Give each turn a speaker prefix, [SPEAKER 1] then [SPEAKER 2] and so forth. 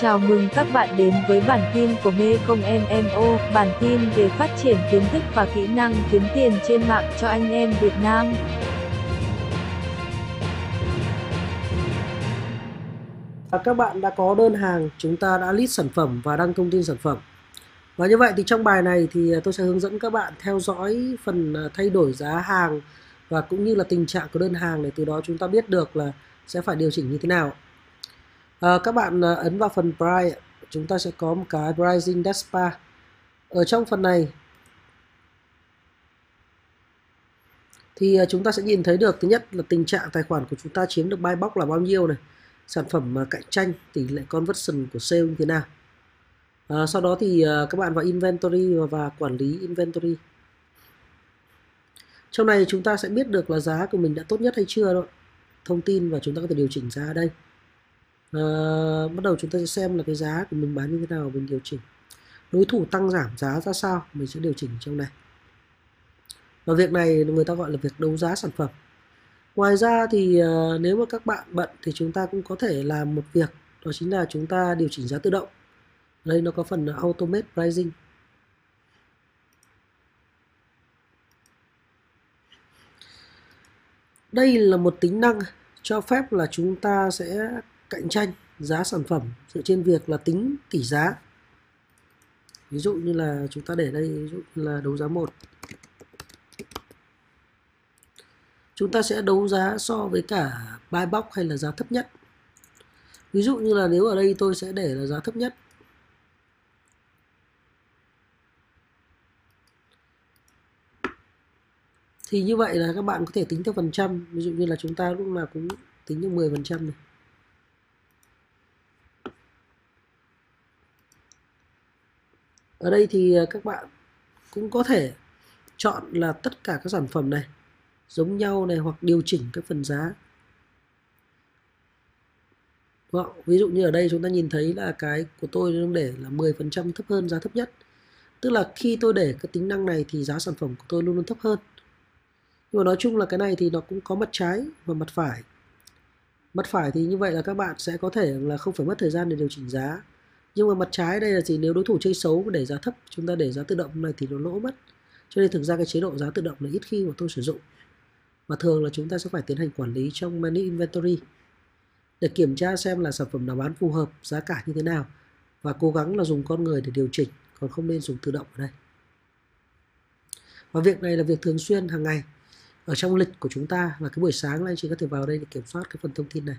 [SPEAKER 1] Chào mừng các bạn đến với bản tin của Mekong MMO, bản tin về phát triển kiến thức và kỹ năng kiếm tiền trên mạng cho anh em Việt Nam.
[SPEAKER 2] À, các bạn đã có đơn hàng, chúng ta đã list sản phẩm và đăng thông tin sản phẩm. Và như vậy thì trong bài này thì à, tôi sẽ hướng dẫn các bạn theo dõi phần à, thay đổi giá hàng và cũng như là tình trạng của đơn hàng để từ đó chúng ta biết được là sẽ phải điều chỉnh như thế nào. À, các bạn ờ, ấn vào phần price, chúng ta sẽ có một cái pricing dashboard. Ở trong phần này thì ờ, chúng ta sẽ nhìn thấy được thứ nhất là tình trạng tài khoản của chúng ta chiếm được buy box là bao nhiêu này, sản phẩm cạnh tranh, tỷ lệ conversion của sale như thế nào. À, sau đó thì các bạn vào inventory và, và quản lý inventory. Trong này chúng ta sẽ biết được là giá của mình đã tốt nhất hay chưa đó. Thông tin và chúng ta có thể điều chỉnh giá ở đây à, bắt đầu chúng ta sẽ xem là cái giá của mình bán như thế nào mình điều chỉnh. Đối thủ tăng giảm giá ra sao mình sẽ điều chỉnh trong này. Và việc này người ta gọi là việc đấu giá sản phẩm. Ngoài ra thì uh, nếu mà các bạn bận thì chúng ta cũng có thể làm một việc đó chính là chúng ta điều chỉnh giá tự động. Đây nó có phần automate pricing. Đây là một tính năng cho phép là chúng ta sẽ cạnh tranh giá sản phẩm dựa trên việc là tính tỷ giá. Ví dụ như là chúng ta để đây, ví dụ như là đấu giá một. Chúng ta sẽ đấu giá so với cả buy box hay là giá thấp nhất. Ví dụ như là nếu ở đây tôi sẽ để là giá thấp nhất. Thì như vậy là các bạn có thể tính theo phần trăm. Ví dụ như là chúng ta lúc nào cũng tính theo 10 phần trăm này. Ở đây thì à, các bạn cũng có thể chọn là tất cả các sản phẩm này, giống nhau này hoặc điều chỉnh các phần giá. Đúng không? ví dụ như ở đây chúng ta nhìn thấy là cái của tôi đang để là 10% thấp hơn giá thấp nhất. Tức là khi tôi để cái tính năng này thì giá sản phẩm của tôi luôn luôn thấp hơn. Nhưng mà nói chung là cái này thì nó cũng có mặt trái và mặt phải. Mặt phải thì như vậy là các bạn sẽ có thể là không phải mất thời gian để điều chỉnh giá nhưng mà mặt trái đây là gì? Nếu đối thủ chơi xấu để giá thấp, chúng ta để giá tự động này thì nó lỗ mất. Cho nên thực ra cái chế độ giá tự động là ít khi mà tôi sử dụng. Và thường là chúng ta sẽ phải tiến hành quản lý trong menu inventory để kiểm tra xem là sản phẩm nào bán phù hợp, giá cả như thế nào. Và cố gắng là dùng con người để điều chỉnh, còn không nên dùng tự động ở đây. Và việc này là việc thường xuyên, hàng ngày. Ở trong lịch của chúng ta là cái buổi sáng là anh chị có thể vào đây để kiểm soát cái phần thông tin này.